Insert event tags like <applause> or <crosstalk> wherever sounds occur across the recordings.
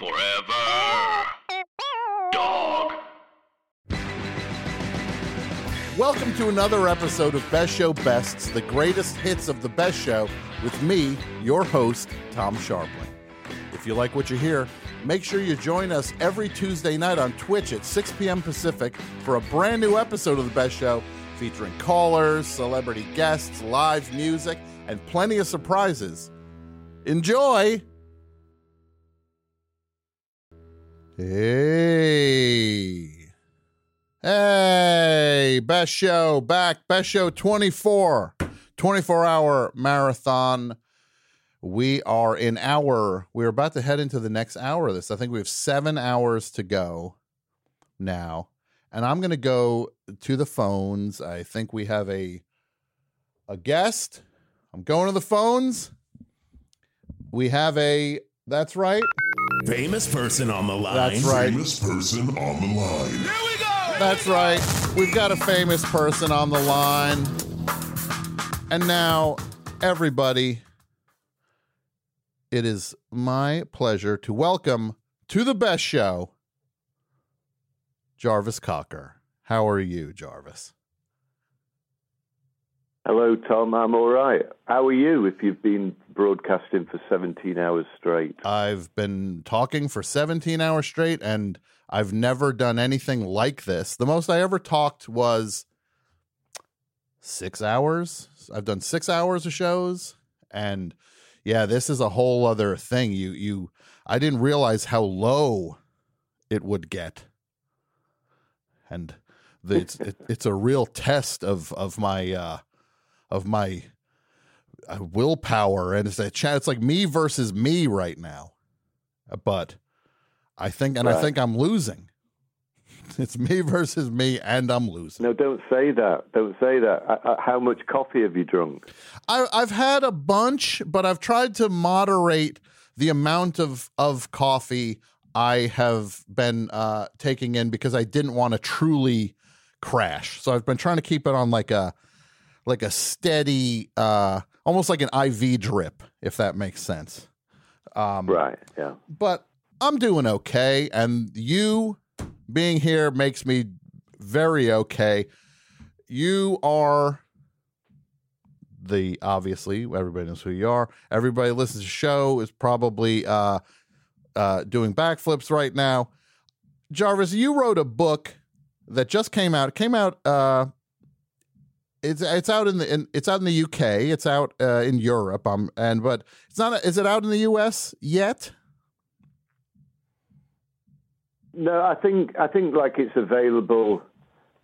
Forever. Dog. Welcome to another episode of Best Show Bests, the greatest hits of the best show, with me, your host, Tom Scharpling. If you like what you hear, make sure you join us every Tuesday night on Twitch at 6 p.m. Pacific for a brand new episode of the Best Show featuring callers, celebrity guests, live music, and plenty of surprises. Enjoy! Hey. Hey, best show back, best show 24, 24 hour marathon. We are in hour, we're about to head into the next hour of this. I think we have seven hours to go now. And I'm going to go to the phones. I think we have a a guest. I'm going to the phones. We have a, that's right. Famous person on the line. That's right. famous person on the line. Here we go. That's right. We've got a famous person on the line. And now, everybody, it is my pleasure to welcome to the best show, Jarvis Cocker. How are you, Jarvis? Hello, Tom. I'm all right. How are you if you've been broadcasting for 17 hours straight? I've been talking for 17 hours straight and I've never done anything like this. The most I ever talked was six hours. I've done six hours of shows and yeah, this is a whole other thing. You, you, I didn't realize how low it would get. And the, it's, it, it's a real test of, of my, uh, of my uh, willpower and it's a chat it's like me versus me right now but i think and i think i'm losing <laughs> it's me versus me and i'm losing No, don't say that. Don't say that. Uh, uh, how much coffee have you drunk? I, i've had a bunch but i've tried to moderate the amount of of coffee i have been uh taking in because i didn't want to truly crash so i've been trying to keep it on like a like a steady uh almost like an iv drip if that makes sense um Right, yeah. but I'm doing okay. And you being here makes me very okay. You are the obviously everybody knows who you are. Everybody listens to the show is probably uh uh doing backflips right now. Jarvis, you wrote a book that just came out. It came out uh it's it's out in the in, it's out in the UK. It's out uh, in Europe. Um, and but it's not. Is it out in the US yet? No, I think I think like it's available,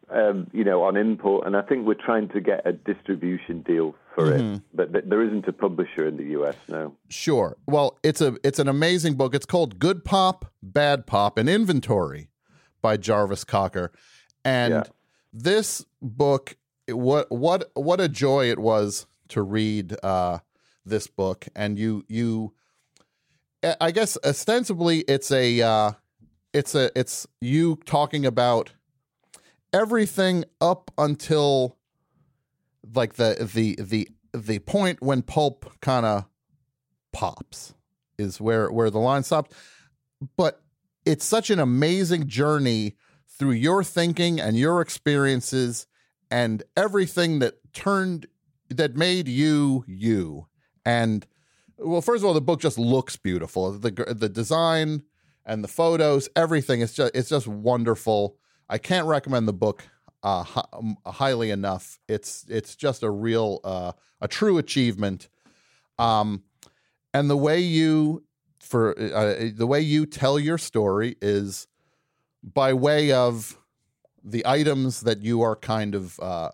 um, you know, on import, and I think we're trying to get a distribution deal for Mm-hmm. it, but th- there isn't a publisher in the US. now. Sure. Well, it's a it's an amazing book. It's called Good Pop, Bad Pop, an inventory by Jarvis Cocker. And Yeah. this book what what what a joy it was to read uh this book. And you you I guess ostensibly it's a uh it's a it's you talking about everything up until like the the the the point when pulp kind of pops is where where the line stops but it's such an amazing journey through your thinking and your experiences and everything that turned that made you you. And well first of all the book just looks beautiful. The the design and the photos everything is just it's just wonderful. I can't recommend the book uh, um, highly enough. It's it's just a real uh, a true achievement. Um and the way you for uh, the way you tell your story is by way of the items that you are kind of uh,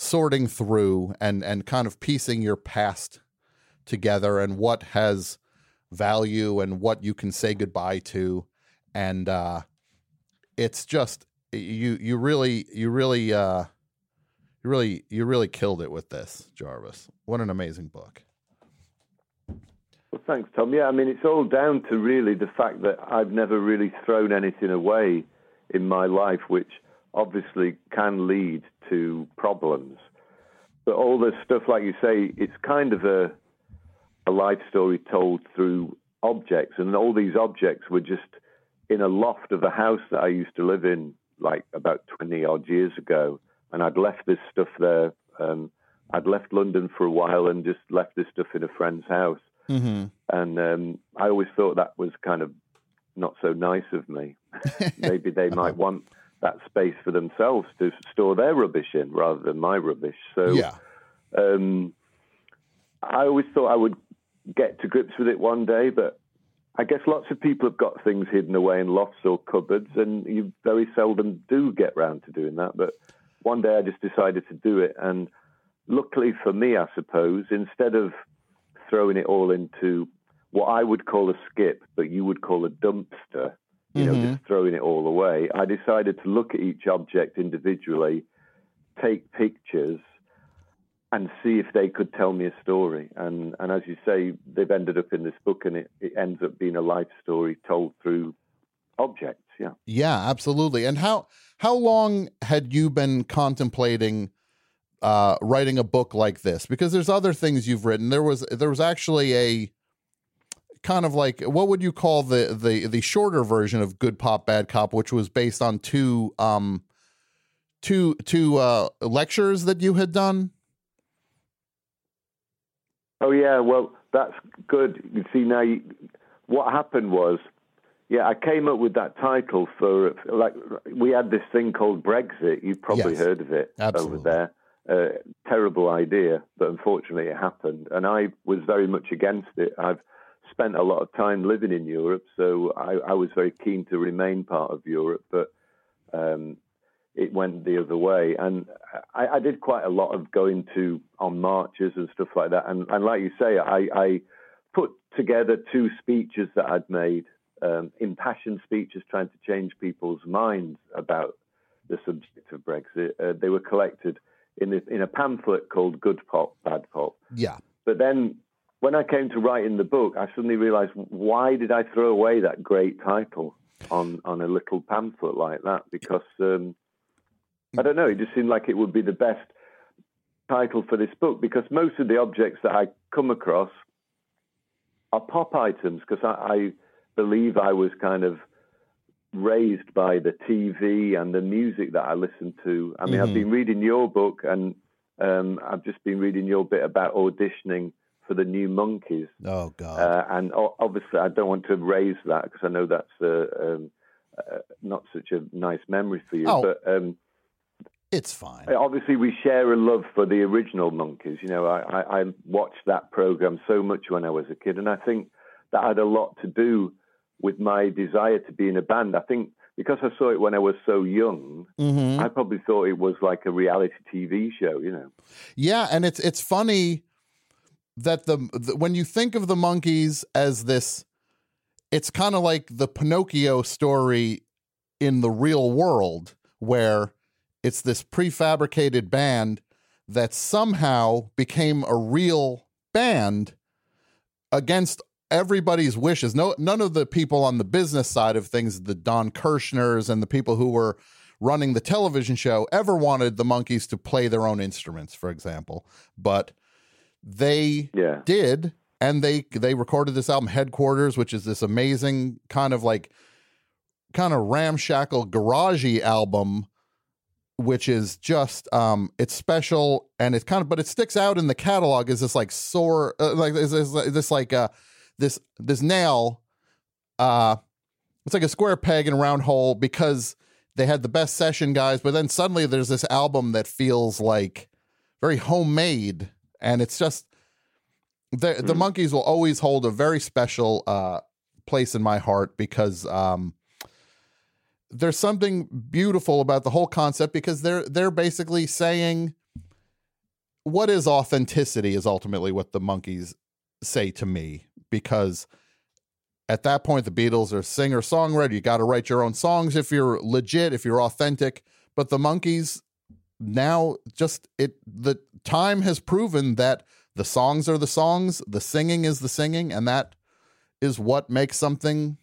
sorting through and and kind of piecing your past together and what has value and what you can say goodbye to. And uh it's just you you really you really uh you really you really killed it with this jarvis. What an amazing book. Well, thanks, Tom. Yeah, I mean, it's all down to really the fact that I've never really thrown anything away in my life, which obviously can lead to problems. But all this stuff, like you say, it's kind of a a life story told through objects, and all these objects were just in a loft of a house that I used to live in, like about twenty odd years ago, and I'd left this stuff there. Um, I'd left London for a while and just left this stuff in a friend's house, Mm-hmm. and um, I always thought that was kind of not so nice of me. <laughs> Maybe they might want that space for themselves to store their rubbish in rather than my rubbish. So Yeah. um, I always thought I would get to grips with it one day, but I guess lots of people have got things hidden away in lofts or cupboards, and you very seldom do get round to doing that. But one day I just decided to do it, and luckily for me, I suppose, instead of throwing it all into what I would call a skip, but you would call a dumpster, you know, Mhm. just throwing it all away, I decided to look at each object individually, take pictures, and see if they could tell me a story. And and as you say, they've ended up in this book, and it, it ends up being a life story told through objects. Yeah. Yeah, absolutely. And how how long had you been contemplating uh, writing a book like this? Because there's other things you've written. There was there was actually a kind of like what would you call the the the shorter version of Good Pop Bad Cop, which was based on two um two two uh, lectures that you had done. Oh yeah, well that's good. You see now, you, what happened was, yeah, I came up with that title for like we had this thing called Brexit. You've probably Yes, heard of it absolutely. over there. Uh, terrible idea, but unfortunately it happened, and I was very much against it. I've spent a lot of time living in Europe, so I, I was very keen to remain part of Europe, but um, it went the other way. And I, I did quite a lot of going to on marches and stuff like that. And, and like you say, I, I put together two speeches that I'd made, um, impassioned speeches trying to change people's minds about the subject of Brexit. Uh, they were collected in, in a pamphlet called Good Pop, Bad Pop. Yeah. But then when I came to writing the book, I suddenly realized why did I throw away that great title on, on a little pamphlet like that? Because um, I don't know, it just seemed like it would be the best title for this book because most of the objects that I come across are pop items because I, I believe I was kind of raised by the TV and the music that I listened to. I mean, Mhm. I've been reading your book and um, I've just been reading your bit about auditioning for the new Monkees. Oh God. Uh, and obviously, I don't want to raise that because I know that's uh, um, uh, not such a nice memory for you. Oh. But um, it's fine. obviously, we share a love for the original Monkees. You know, I, I, I watched that program so much when I was a kid, and I think that had a lot to do with my desire to be in a band. I think because I saw it when I was so young, Mhm. I probably thought it was like a reality TV show. You know. Yeah, and it's it's funny that the, the when you think of the Monkees as this, it's kind of like the Pinocchio story in the real world, where it's this prefabricated band that somehow became a real band against everybody's wishes. No, none of the people on the business side of things, the Don Kirshner's and the people who were running the television show, ever wanted the Monkees to play their own instruments, for example. But they Yeah. did, and they they recorded this album, Headquarters, which is this amazing kind of like kind of ramshackle garagey album which is just um it's special and it's kind of but it sticks out in the catalog as this like sore uh, like this, this, this like uh this this nail uh it's like a square peg in a round hole because they had the best session guys but then suddenly there's this album that feels like very homemade and it's just the the Monkees will always hold a very special uh place in my heart because um there's something beautiful about the whole concept because they're they're basically saying what is authenticity is ultimately what the Monkees say to me. Because at that point the beatles are singer songwriter you got to write your own songs if you're legit if you're authentic but the Monkees now just it the time has proven that the songs are the songs the singing is the singing and that is what makes something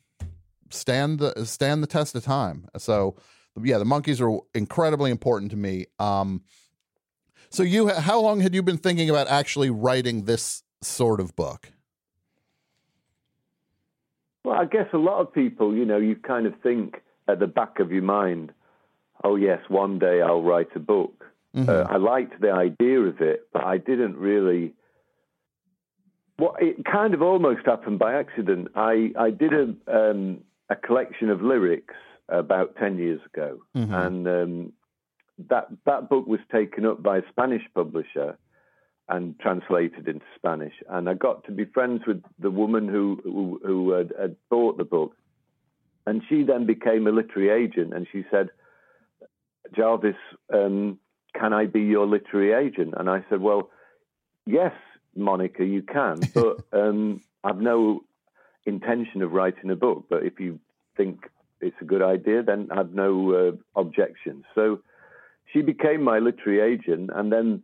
stand the stand the test of time. So yeah, the Monkees are incredibly important to me. Um, so you, how long had you been thinking about actually writing this sort of book? Well, I guess a lot of people, you know, you kind of think at the back of your mind, oh, yes, one day I'll write a book. Mm-hmm. Uh, I liked the idea of it, but I didn't really. Well, it kind of almost happened by accident. I, I did a, um, a collection of lyrics about 10 years ago, Mhm. and um, that, that book was taken up by a Spanish publisher and translated into Spanish. And I got to be friends with the woman who, who, who had, had bought the book. And she then became a literary agent, and she said, Jarvis, um, can I be your literary agent? And I said, well, yes, Monica, you can, <laughs> but um, I've no intention of writing a book. But if you think it's a good idea, then I've no uh, objections. So she became my literary agent, and then,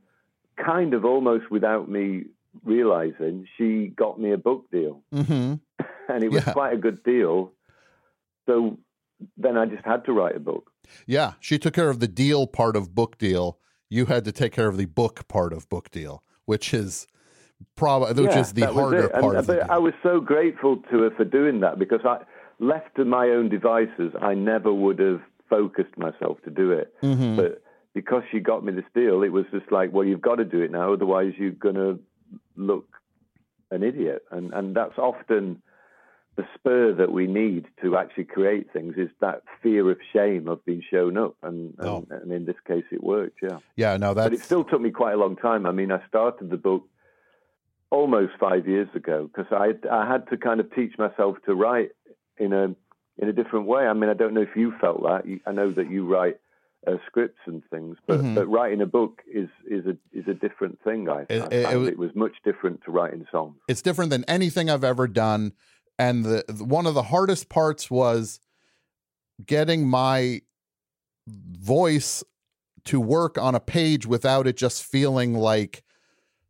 kind of almost without me realizing, she got me a book deal, hmm <laughs> and it was Yeah. quite a good deal. So then I just had to write a book. Yeah, she took care of the deal part of book deal. You had to take care of the book part of book deal, which is probably which Yeah, is the harder. And- part of the But I was so grateful to her for doing that because I, left to my own devices, I never would have focused myself to do it. Mhm. But because she got me this deal, it was just like, well, you've got to do it now, otherwise you're going to look an idiot. And and that's often the spur that we need to actually create things is that fear of shame of being shown up. And and, Oh. and in this case, it worked. Yeah. Yeah, no, But it still took me quite a long time. I mean, I started the book almost five years ago because I I had to kind of teach myself to write in a in a different way. I mean, I don't know if you felt that. I know that you write uh, scripts and things, but, Mhm. but writing a book is is a is a different thing. I, It- I it- it was- it was much different to writing songs. it's different than anything I've ever done. And the one of the hardest parts was getting my voice to work on a page without it just feeling like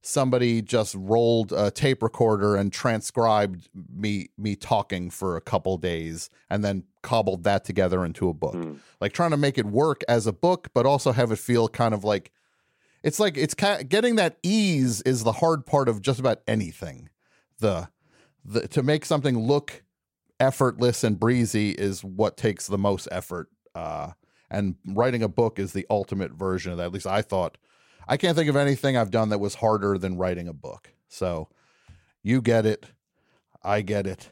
somebody just rolled a tape recorder and transcribed me me talking for a couple days and then cobbled that together into a book. Mm. Like trying to make it work as a book but also have it feel kind of like it's like it's kind getting that ease is the hard part of just about anything. The the to make something look effortless and breezy is what takes the most effort. Uh, and writing a book is the ultimate version of that. At least I thought. I can't think of anything I've done that was harder than writing a book. So you get it. I get it.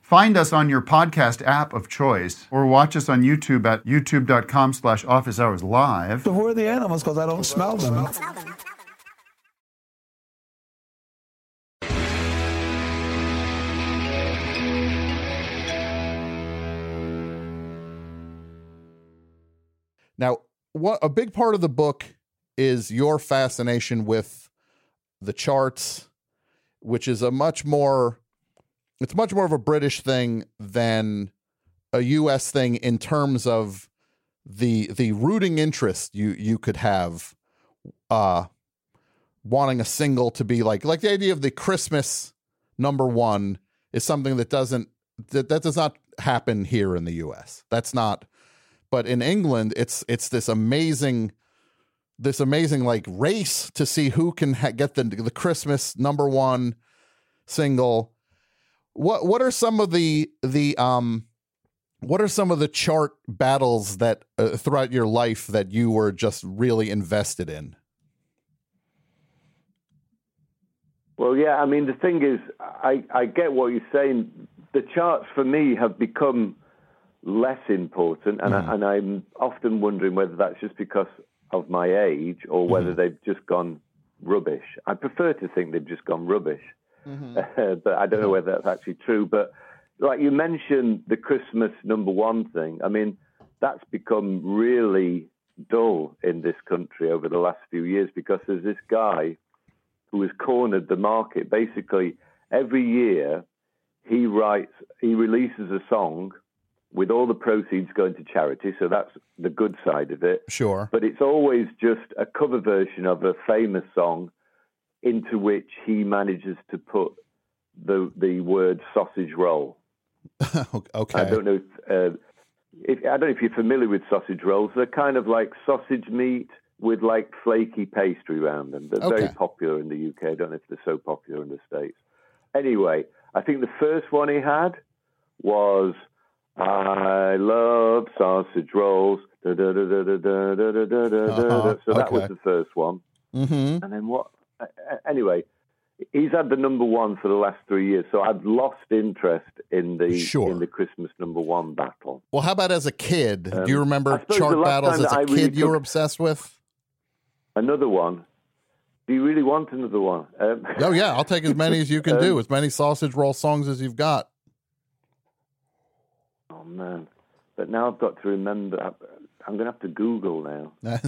Find us on your podcast app of choice or watch us on YouTube at youtube.com slash office hours live. So who are the animals? Because I don't smell them. Now, what a big part of the book is your fascination with the charts, which is a much more it's much more of a British thing than a US thing in terms of the the rooting interest you you could have uh wanting a single to be like like the idea of the Christmas number 1 is something that doesn't that, that does not happen here in the US. That's not but in England it's it's this amazing this amazing like race to see who can ha- get the the Christmas number 1 single what what are some of the the um what are some of the chart battles that uh, throughout your life that you were just really invested in Well, yeah, I mean, the thing is, I, I get what you're saying. The charts for me have become less important, and, I, and I'm often wondering whether that's just because of my age or whether they've just gone rubbish. I prefer to think they've just gone rubbish, Mm-hmm. <laughs> but I don't know whether that's actually true. But like you mentioned, the Christmas number one thing, I mean, that's become really dull in this country over the last few years because there's this guy who has cornered the market. Basically, every year he writes, he releases a song with all the proceeds going to charity. So that's the good side of it. Sure. But it's always just a cover version of a famous song into which he manages to put the the word sausage roll. <laughs> okay. I don't know. If, uh, if, I don't know if you're familiar with sausage rolls. They're kind of like sausage meat with like flaky pastry around them. They're okay. very popular in the UK. I don't know if they're so popular in the States. Anyway, I think the first one he had was I love sausage rolls. So that okay. was the first one. Mm-hmm. And then what Anyway, he's had the number one for the last three years. So I've lost interest in the Sure. in the Christmas number one battle. Well, how about as a kid? Do you Um, remember I suppose the chart battles as a I kid really you were obsessed with? Another one. Do you really want another one? Um, Oh yeah, I'll take as many as you can <laughs> do, Um, as many sausage roll songs as you've got. oh man! But now I've got to remember. I'm going to have to Google now. <laughs>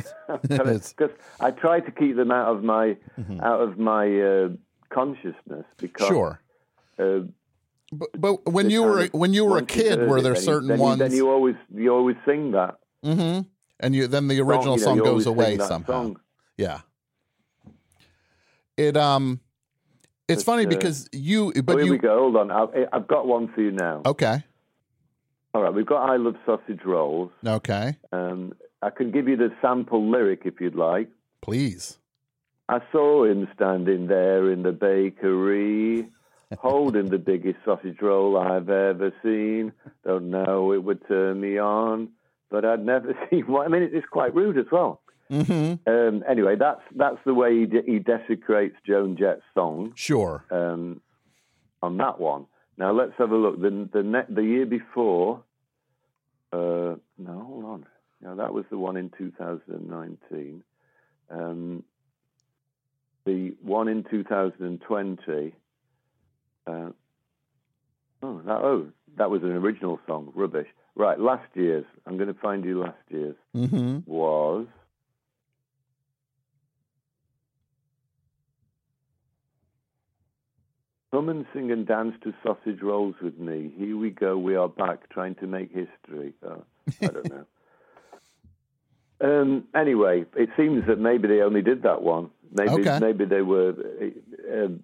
Because <laughs> I try to keep them out of my Mm-hmm. out of my uh, consciousness because sure. uh, But, but when you were when you were a kid, were there then certain then you- ones? then you always you always sing that hmm And you then the song, original you know, song goes away somehow. song. Yeah. It um, it's But, funny uh, because you Oh, but here you we go. Hold on, I've, I've got one for you now. okay All right, we've got "I Love Sausage Rolls." okay Um, I can give you the sample lyric if you'd like. please I saw him standing there in the bakery, <laughs> holding the biggest sausage roll I've ever seen. Don't know it would turn me on, but I'd never <laughs> seen one. I mean, it's quite rude as well. hmm Um, anyway, that's that's the way he, de- he desecrates Joan Jett's song sure um, on that one. Now let's have a look. The the ne- the year before, uh, no, hold on. No, that was the one in 2019. Um, the one in 2020. Uh, oh, that, oh, that was an original song. Rubbish. Right, last year's. I'm going to find you last year's hmm was. Come and sing and dance to sausage rolls with me. Here we go. We are back trying to make history. Oh, I don't know. <laughs> um, anyway, it seems that maybe they only did that one. Maybe Okay. maybe they were. uh, Um,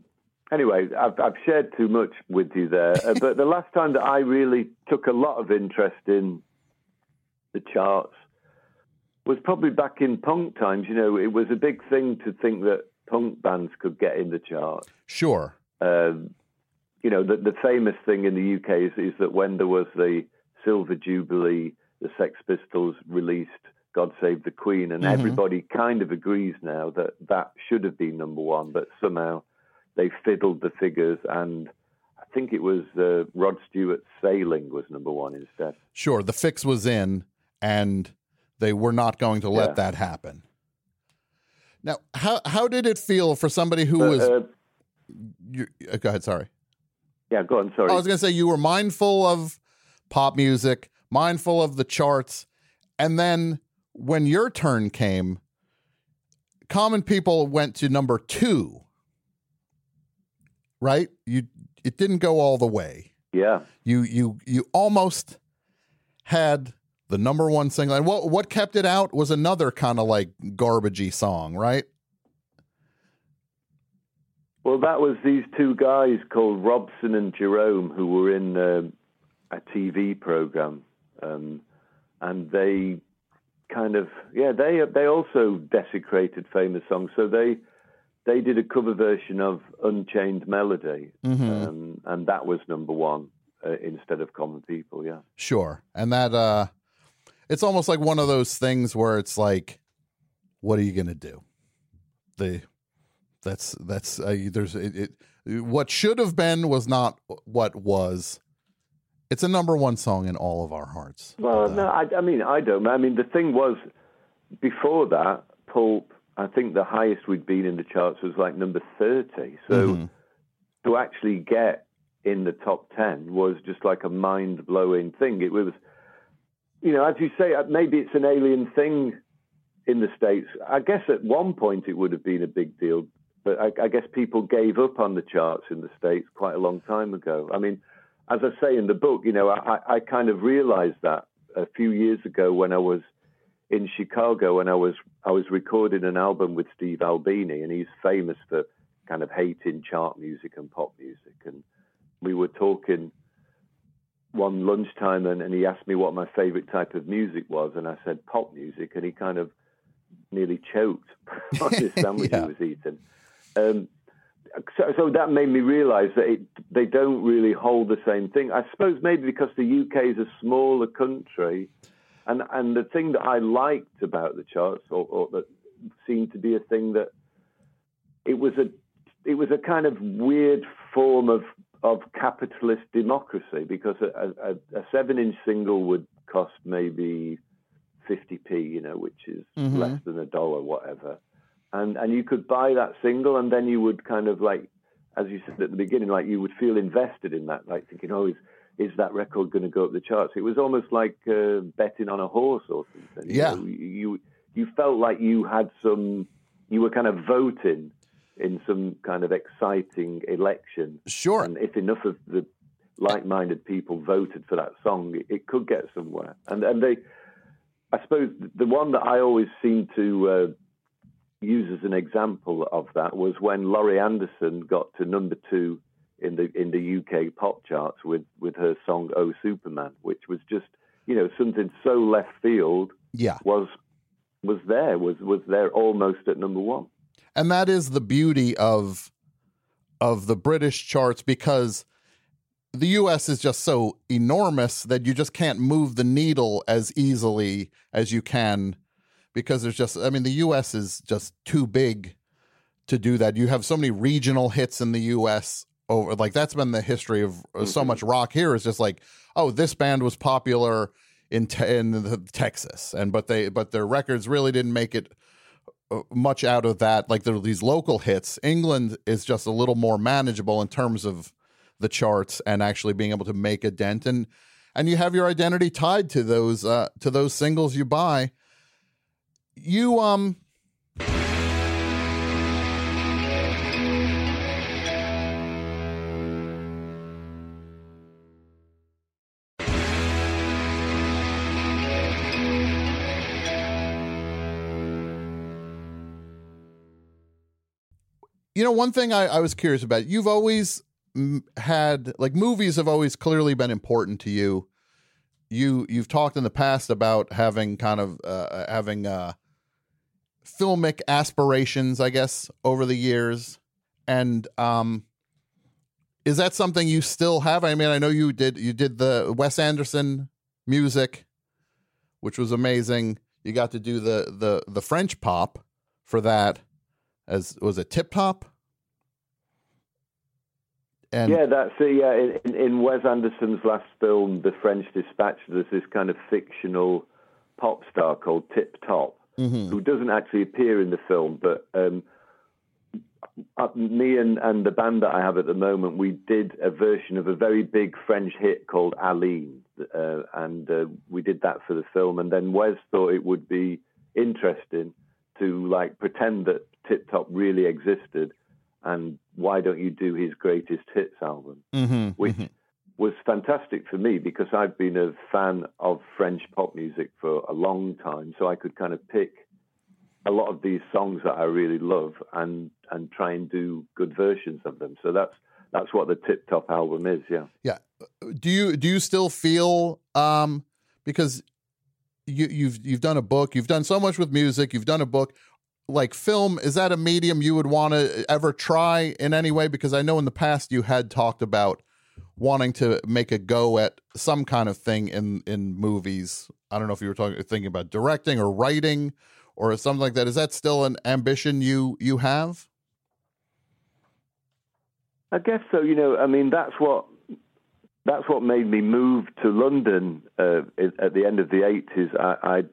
anyway, I've, I've shared too much with you there. Uh, but the last time that I really took a lot of interest in the charts was probably back in punk times. You know, it was a big thing to think that punk bands could get in the charts. sure Um, you know, the, the famous thing in the UK is, is that when there was the Silver Jubilee, the Sex Pistols released God Save the Queen, and Mhm. everybody kind of agrees now that that should have been number one, but somehow they fiddled the figures, and I think it was uh, Rod Stewart's Sailing was number one instead. sure the fix was in and they were not going to let Yeah. that happen now how how did it feel for somebody who But, was uh, you, uh, go ahead sorry yeah, go on, sorry. I was going to say you were mindful of pop music, mindful of the charts, and then when your turn came, Common People went to number two. Right? You it didn't go all the way. yeah. You you you almost had the number one single, and what what kept it out was another kind of like garbagey song, right? Well, that was these two guys called Robson and Jerome who were in um a TV program, um, and they kind of yeah they they also desecrated famous songs. So they they did a cover version of Unchained Melody, Mhm. um, and that was number one uh, instead of Common People. Yeah. Sure. And that uh it's almost like one of those things where it's like what are you going to do? The that's that's uh, there's it, it what should have been was not what was. It's a number one song in all of our hearts. Well, uh, no, I, I mean, I don't. I mean, the thing was, before that, Pulp, I think the highest we'd been in the charts was like number 30. So Mhm. to actually get in the top 10 was just like a mind blowing thing. It was, you know, as you say, uh, maybe it's an alien thing in the States. I guess at one point it would have been a big deal, but I, I guess people gave up on the charts in the states quite a long time ago. I mean, as I say in the book, you know, I, I kind of realized that a few years ago when I was in Chicago and I was I was recording an album with Steve Albini, and he's famous for kind of hating chart music and pop music. And we were talking one lunchtime, and, and he asked me what my favorite type of music was, and I said pop music, and he kind of nearly choked <laughs> on the <laughs> sandwich Yeah. he was eating. Um, so, so that made me realize that it, they don't really hold the same thing. I suppose maybe because the UK is a smaller country, and and the thing that I liked about the charts, or, or that seemed to be a thing that it was a it was a kind of weird form of of capitalist democracy because a, a, a seven inch single would cost maybe 50p, you know, which is Mhm. less than a dollar, whatever. And and you could buy that single, and then you would kind of like, as you said at the beginning, like you would feel invested in that, like thinking, oh, is is that record going to go up the charts? It was almost like uh, betting on a horse or something. you Yeah. know. you you felt like you had some, you were kind of voting in some kind of exciting election. Sure. And if enough of the like-minded people voted for that song, it, it could get somewhere. And and they, I suppose, the one that I always seem to uh, use as an example of that was when Laurie Anderson got to number two in the in the UK pop charts with with her song "Oh Superman," which was just you know something so left field Yeah. was was there was was there almost at number one. and that is the beauty of of the British charts because the US is just so enormous that you just can't move the needle as easily as you can because there's just I mean the US is just too big to do that. You have so many regional hits in the US over like that's been the history of uh, so much rock here is just like oh this band was popular in te- in the Texas and but they but their records really didn't make it uh, much out of that. Like there are these local hits. England is just a little more manageable in terms of the charts and actually being able to make a dent and and you have your identity tied to those uh to those singles you buy. You um you know one thing I, I was curious about you've always mm, had like movies have always clearly been important to you. You you've talked in the past about having kind of uh, having uh filmic aspirations i guess over the years. And um is that something you still have? I mean i know you did you did the wes anderson music which was amazing. You got to do the the the french pop for that as was it tip top? And yeah, that's the Yeah, in, in Wes Anderson's last film, The French Dispatch, there's this kind of fictional pop star called Tip Top, Mhm. who doesn't actually appear in the film, but um, uh, me and, and the band that I have at the moment, we did a version of a very big French hit called Aline, uh, and uh, we did that for the film. And then Wes thought it would be interesting to like pretend that Tip Top really existed, and why don't you do his greatest hits album? Mhm, which mhm. Was fantastic for me because I've been a fan of French pop music for a long time. So I could kind of pick a lot of these songs that I really love and and try and do good versions of them. So that's that's what the Tip Top album is. Yeah. Yeah. Do you do you still feel um because you you've you've done a book, you've done so much with music, you've done a book like film is that a medium you would want to ever try in any way because I know in the past you had talked about wanting to make a go at some kind of thing in in movies. I don't know if you were talking thinking about directing or writing or something like that. Is that still an ambition you you have? I guess so. You know, I mean, that's what that's what made me move to London uh, at the end of the eighties. I'd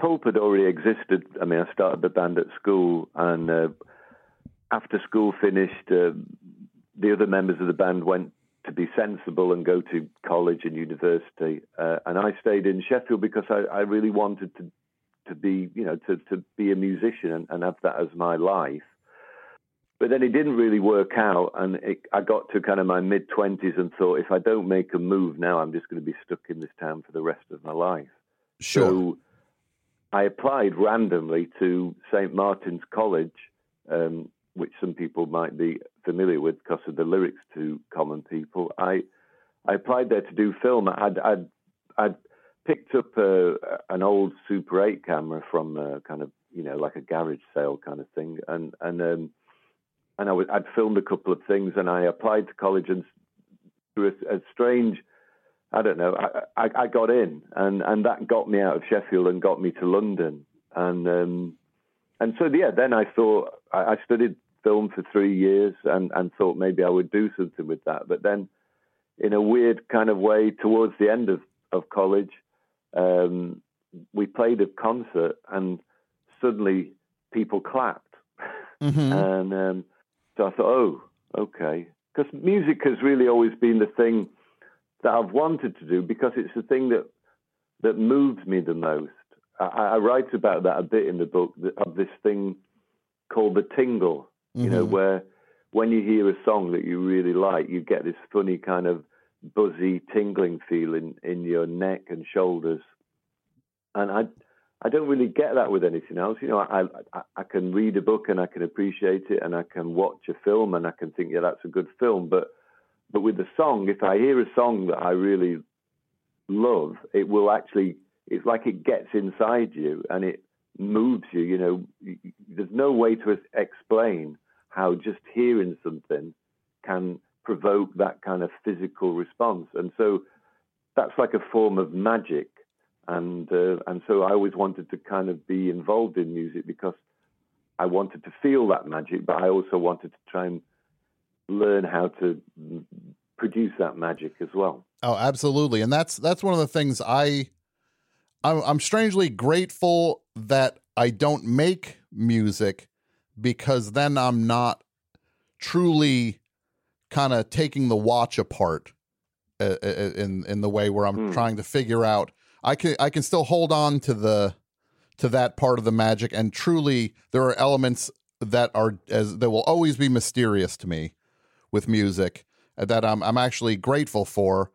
Pulp had already existed. I mean, I started the band at school, and uh, after school finished, uh, the other members of the band went to be sensible and go to college and university, uh, and I stayed in Sheffield because I, I really wanted to to be, you know, to to be a musician and, and have that as my life but then it didn't really work out, and it, I got to kind of my mid twenties and thought, if I don't make a move now, I'm just going to be stuck in this town for the rest of my life. Sure. So I applied randomly to St. Martin's College, um, which some people might be familiar with because of the lyrics to Common People. I I applied there to do film. I'd I'd, I'd picked up a, an old Super 8 camera from a kind of you know like a garage sale kind of thing, and and um, and I was, I'd filmed a couple of things, and I applied to college and through a, a strange I don't know. I, I, I, got in, and, and that got me out of Sheffield and got me to London, and um, and so yeah. Then I thought I, studied film for three years, and, and thought maybe I would do something with that. But then, in a weird kind of way, towards the end of of college, um, we played a concert, and suddenly people clapped, Mm-hmm. <laughs> and um, so I thought, oh, okay, because music has really always been the thing that I've wanted to do because it's the thing that that moves me the most. I, I write about that a bit in the book of this thing called the tingle. You know, Mhm. where when you hear a song that you really like, you get this funny kind of buzzy tingling feeling in your neck and shoulders. And I, I don't really get that with anything else. You know, I, I, I can read a book and I can appreciate it, and I can watch a film and I can think, yeah, that's a good film. But, but with the song, if I hear a song that I really love, it will actually. It's like it gets inside you and it moves you. You know, there's no way to explain how just hearing something can provoke that kind of physical response. And so that's like a form of magic. And uh, and so I always wanted to kind of be involved in music because I wanted to feel that magic, but I also wanted to try and learn how to produce that magic as well. Oh, absolutely, and that's that's one of the things I, I'm, I'm strangely grateful that I don't make music because then I'm not truly kind of taking the watch apart uh, uh, in in the way where I'm Hmm. trying to figure out. I can I can still hold on to the to that part of the magic, and truly there are elements that are as that will always be mysterious to me with music uh, that I'm I'm actually grateful for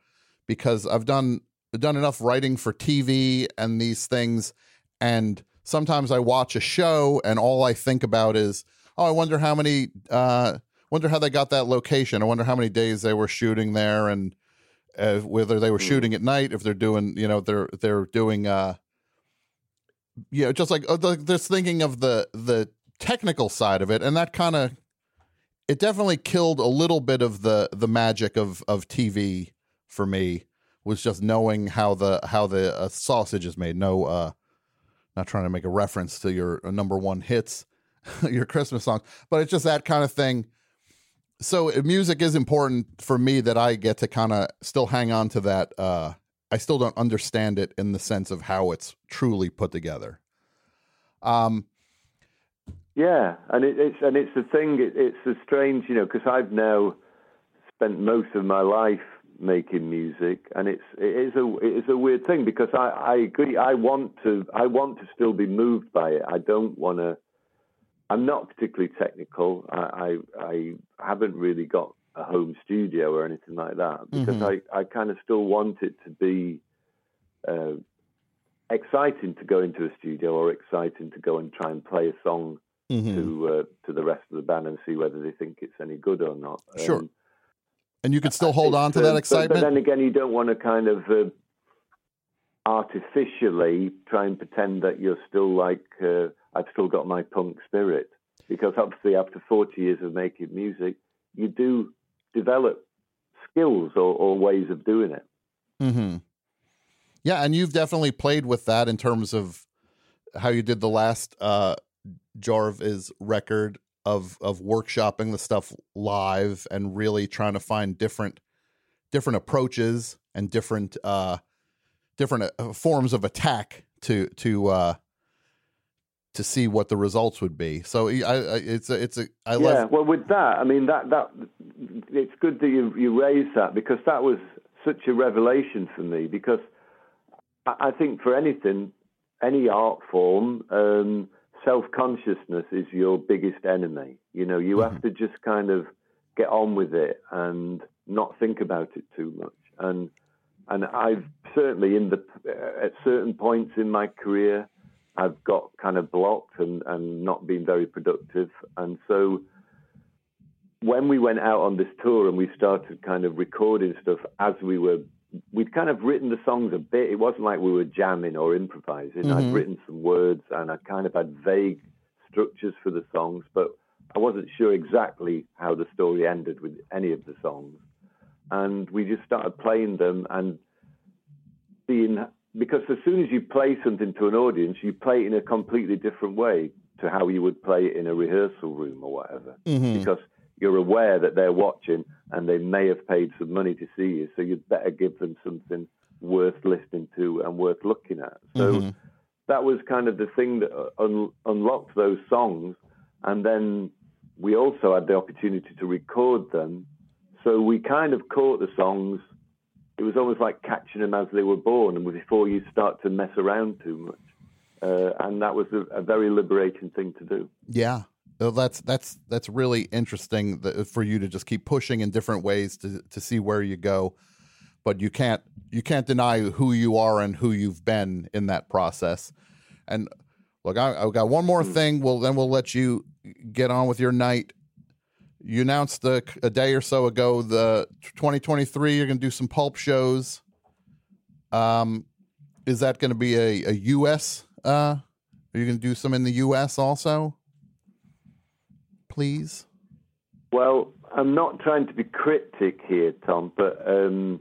because I've done done enough writing for TV and these things and sometimes I watch a show and all I think about is oh I wonder how many uh wonder how they got that location. I wonder how many days they were shooting there and uh, whether they were shooting at night if they're doing you know they're they're doing uh you know just like uh, the- just thinking of the the technical side of it. And that kind of it definitely killed a little bit of the the magic of of TV for me was just knowing how the how the uh, sausage is made. No, uh, not trying to make a reference to your uh, number one hits, <laughs> your Christmas songs, but it's just that kind of thing. So music is important for me that I get to kind of still hang on to that. Uh, I still don't understand it in the sense of how it's truly put together. Um, Yeah, and it, it's and it's the thing. It, it's a strange, you know, because I've now spent most of my life making music, and it's it is a it is a weird thing because I I agree. I want to I want to still be moved by it. I don't want to. I'm not particularly technical. I, I I haven't really got a home studio or anything like that because Mhm. I I kind of still want it to be. Uh, exciting to go into a studio or exciting to go and try and play a song mhm. to uh, to the rest of the band and see whether they think it's any good or not. Sure. Um, And you can still hold on to that excitement. But, then again, you don't want to kind of uh, artificially try and pretend that you're still like uh, I've still got my punk spirit because obviously after 40 years of making music, you do develop skills or, or ways of doing it. hmm Yeah, and you've definitely played with that in terms of how you did the last uh Jarvis record of of workshopping the stuff live and really trying to find different different approaches and different uh different uh, forms of attack to to uh to see what the results would be. So I, I it's a it's a I yeah, well, with that, I mean that that it's good that you you raised that because that was such a revelation for me because I, I think for anything, any art form, um, self consciousness is your biggest enemy. You know, you have mm-hmm. to just kind of get on with it and not think about it too much. And and I've certainly in the uh, at certain points in my career, I've got kind of blocked and and not been very productive. And so when we went out on this tour and we started kind of recording stuff as we were we'd kind of written the songs a bit. It wasn't like we were jamming or improvising. I'd mm-hmm. written some words and I kind of had vague structures for the songs, but I wasn't sure exactly how the story ended with any of the songs. And we just started playing them and being because as soon as you play something to an audience, you play it in a completely different way to how you would play it in a rehearsal room or whatever. Mm-hmm. Because you're aware that they're watching and they may have paid some money to see you, so you'd better give them something worth listening to and worth looking at. So that was kind of the thing that un- unlocked those songs, and then we also had the opportunity to record them. So we kind of caught the songs. It was almost like catching them as they were born, and before you start to mess around too much. Uh, and that was a, a very liberating thing to do. Yeah. Well, that's that's that's really interesting that, for you to just keep pushing in different ways to to see where you go, but you can't you can't deny who you are and who you've been in that process. And look, I, I've got one more thing. Well, then we'll let you get on with your night. You announced a, a day or so ago the 2023. You're going to do some pulp shows. Um, is that going to be a, a U.S. Uh, are you going to do some in the U.S. also? Please. Well, I'm not trying to be cryptic here, Tom, but um,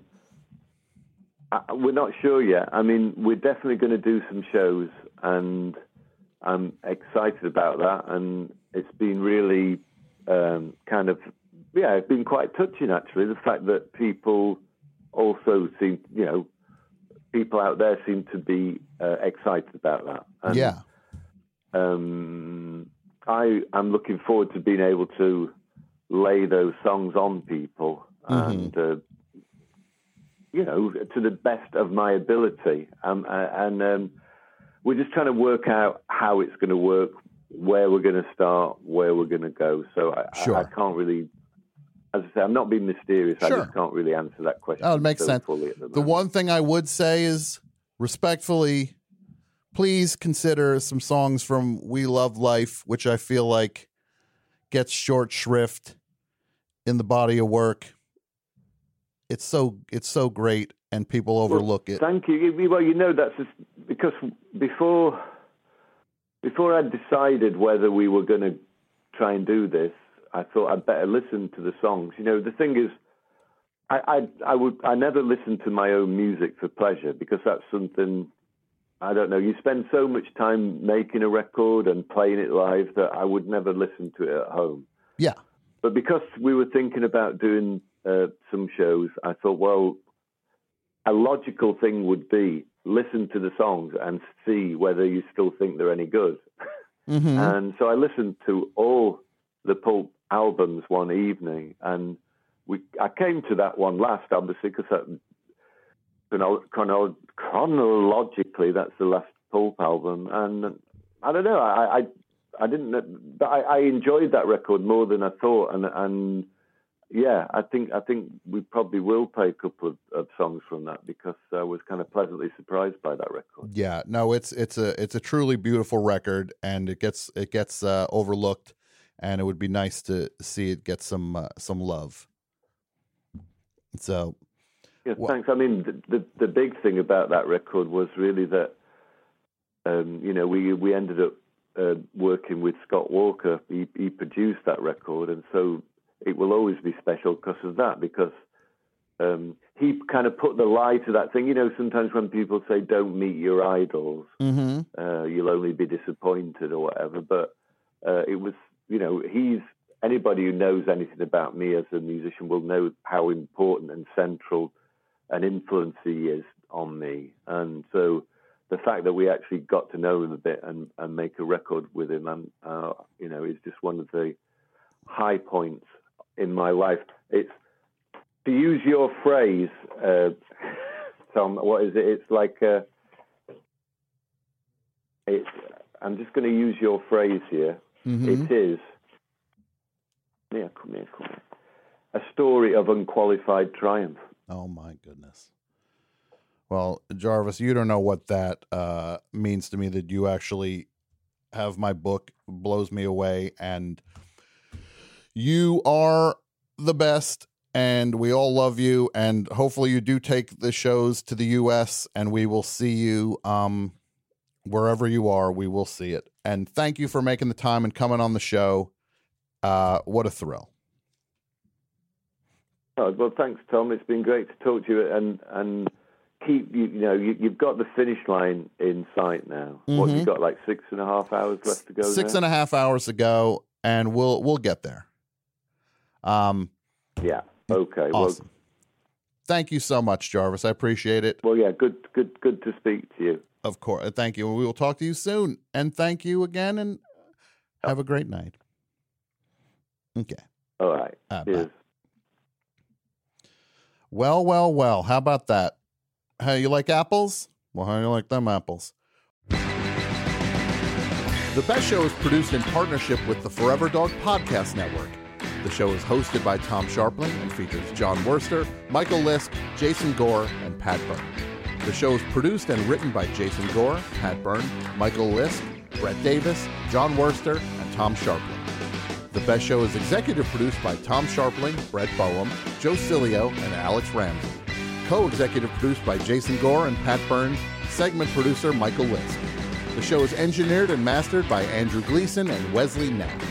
I, we're not sure yet. I mean, we're definitely going to do some shows, and I'm excited about that. And it's been really um, kind of, yeah, it's been quite touching actually. The fact that people also seem, you know, people out there seem to be uh, excited about that. And, yeah. um, I am looking forward to being able to lay those songs on people and uh, you know to the best of my ability. Um, uh, and um, we're just trying to work out how it's going to work, where we're going to start, where we're going to go. So I, I, Sure. I can't really. As I say, I'm not being mysterious. I just can't really answer that question. Oh, it makes so sense. fully at the, The one thing I would say is respectfully, please consider some songs from We Love Life, which I feel like gets short shrift in the body of work. It's so it's so great and people overlook it. Thank you. You- Well, you know that's just because before before I decided whether we were going to try and do this, I thought I'd better listen to the songs. You know, the thing is, I I, I would I never listen to my own music for pleasure because that's something I don't know. You spend so much time making a record and playing it live that I would never listen to it at home. Yeah. But because we were thinking about doing uh, some shows, I thought, well, a logical thing would be listen to the songs and see whether you still think they're any good. <laughs> Mhm. And so I listened to all the Pulp albums one evening, and we I came to that one last, obviously, because chrono- chrono- chronologically that's the last Pulp album, and I don't know, I I, I didn't, but I, I enjoyed that record more than I thought, and and yeah, I think I think we probably will play a couple of, of songs from that because I was kind of pleasantly surprised by that record. Yeah, no, it's it's a it's a truly beautiful record, and it gets it gets uh, overlooked, and it would be nice to see it get some uh, some love. So Yeah, thanks. I mean, the, the the big thing about that record was really that, um, you know, we we ended up uh, working with Scott Walker. He, he produced that record, and so it will always be special because of that. Because um, he kind of put the lie to that thing. You know, sometimes when people say "Don't meet your idols," hmm uh, you'll only be disappointed or whatever. But uh, it was, you know, he's anybody who knows anything about me as a musician will know how important and central an influence he is on me. And so the fact that we actually got to know him a bit and, and make a record with him, and uh, you know, is just one of the high points in my life. It's to use your phrase, uh, <laughs> Tom. What is it? It's like. Uh, it's I'm just going to use your phrase here. Mhm. It is. Yeah, come here, come here. A story of unqualified triumph. Oh my goodness. Well, Jarvis, you don't know what that uh, means to me that you actually have my book blows me away and you are the best and we all love you and hopefully you do take the shows to the US and we will see you um wherever you are we will see it. And thank you for making the time and coming on the show. Uh what a thrill Oh, well, thanks, Tom. It's been great to talk to you, and and keep you. You know, you, you've got the finish line in sight now. What Mhm. you've got, like six and a half hours left to go. six now? and a half hours to go and we'll we'll get there um Yeah. Okay. awesome thank you so much jarvis i appreciate it Well, well, yeah. Good, good, good to speak to you. of course thank you we will talk to you soon and thank you again and have a great night okay All right. Ah, bye. Well well well how about that? How you like apples? Well how do you like them apples? The best show is produced in partnership with the forever dog podcast network. The show is hosted by tom Scharpling and features Jon Wurster michael lisk jason gore and pat byrne. The show is produced and written by jason gore pat byrne michael lisk brett davis Jon Wurster and tom Scharpling the Best Show is executive produced by Tom Scharpling, Brett Boehm, Joe Cilio, and Alex Ramsey. Co-executive produced by Jason Gore and Pat Burns. Segment producer Michael Lisk. The show is engineered and mastered by Andrew Gleason and Wesley Knapp.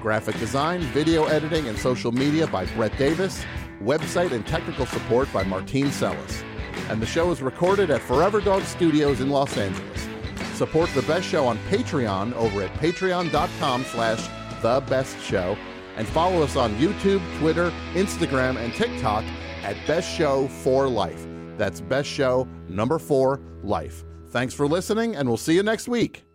Graphic design, video editing, and social media by Brett Davis. Website and technical support by Martine Sellis. And the show is recorded at Forever Dog Studios in Los Angeles. Support the best show on Patreon over at patreon.com slash the best show and follow us on YouTube, Twitter, Instagram, and TikTok at Best Show for Life. That's Best Show number four life. Thanks for listening, and we'll see you next week.